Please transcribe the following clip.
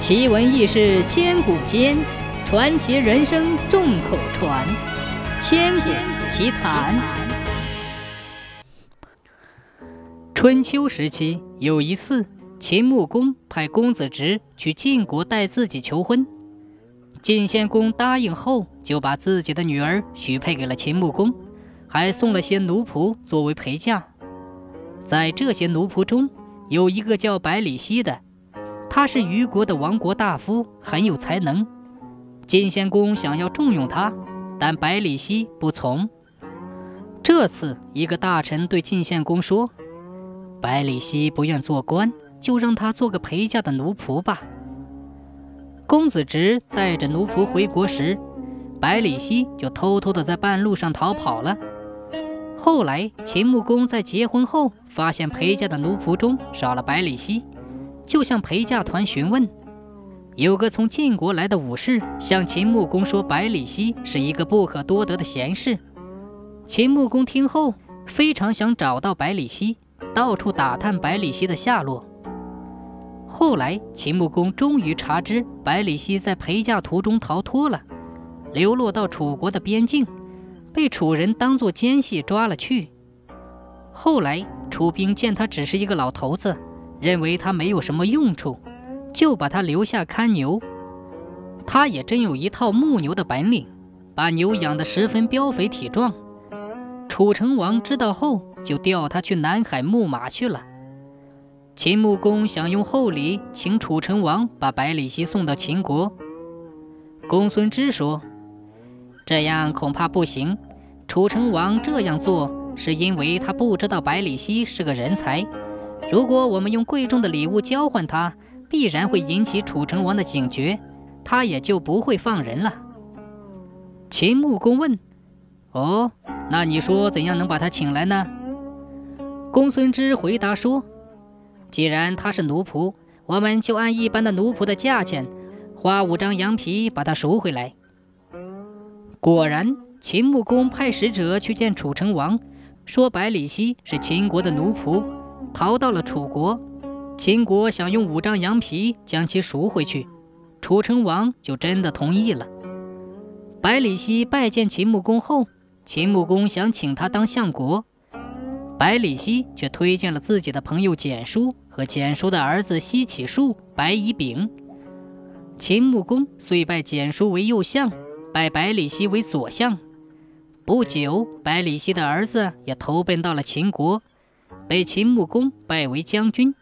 奇闻异事千古间，传奇人生众口传。千古奇谈。春秋时期，有一次，秦穆公派公子直去晋国代自己求婚。晋献公答应后，就把自己的女儿许配给了秦穆公，还送了些奴仆作为陪嫁。在这些奴仆中，有一个叫百里奚的。他是虞国的亡国大夫，很有才能。晋献公想要重用他，但百里奚不从。这次，一个大臣对晋献公说：“百里奚不愿做官，就让他做个陪嫁的奴仆吧。”公子直带着奴仆回国时，百里奚就偷偷的在半路上逃跑了。后来，秦穆公在结婚后发现陪嫁的奴仆中少了百里奚。就向陪嫁团询问，有个从晋国来的武士向秦穆公说，百里奚是一个不可多得的贤士。秦穆公听后非常想找到百里奚，到处打探百里奚的下落。后来，秦穆公终于查知百里奚在陪嫁途中逃脱了，流落到楚国的边境，被楚人当作奸细抓了去。后来，楚兵见他只是一个老头子。认为他没有什么用处，就把他留下看牛。他也真有一套牧牛的本领，把牛养得十分膘肥体壮。楚成王知道后，就调他去南海牧马去了。秦穆公想用厚礼请楚成王把百里奚送到秦国。公孙支说：“这样恐怕不行。楚成王这样做，是因为他不知道百里奚是个人才。”如果我们用贵重的礼物交换他，必然会引起楚成王的警觉，他也就不会放人了。秦穆公问：“哦，那你说怎样能把他请来呢？”公孙支回答说：“既然他是奴仆，我们就按一般的奴仆的价钱，花五张羊皮把他赎回来。”果然，秦穆公派使者去见楚成王，说百里奚是秦国的奴仆。逃到了楚国，秦国想用五张羊皮将其赎回去，楚成王就真的同意了。百里奚拜见秦穆公后，秦穆公想请他当相国，百里奚却推荐了自己的朋友简叔和简叔的儿子西乞术、白乙丙。秦穆公遂拜简叔为右相，拜百里奚为左相。不久，百里奚的儿子也投奔到了秦国。被秦穆公拜为将军。